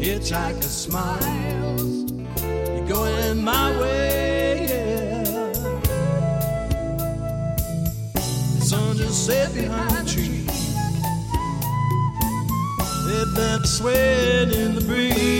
Hitchhiker smiles. You're going my way, yeah. The sun just set behind the tree. They've been swaying in the breeze.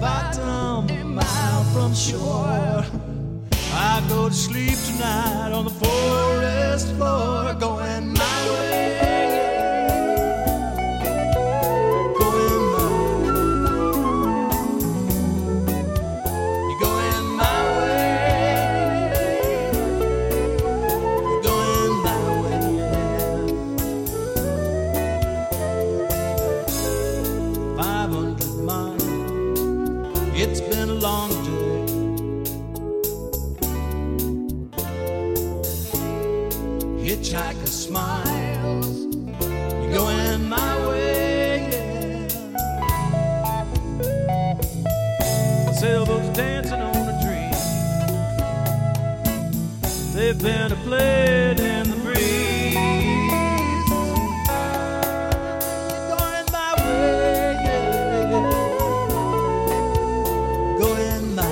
bottom a mile from shore. I go to sleep tonight hitchhiker smiles. You're going my way. Yeah. Sailboats dancing on a dream. They've been a blade in the breeze. You're going my way. Yeah. Going my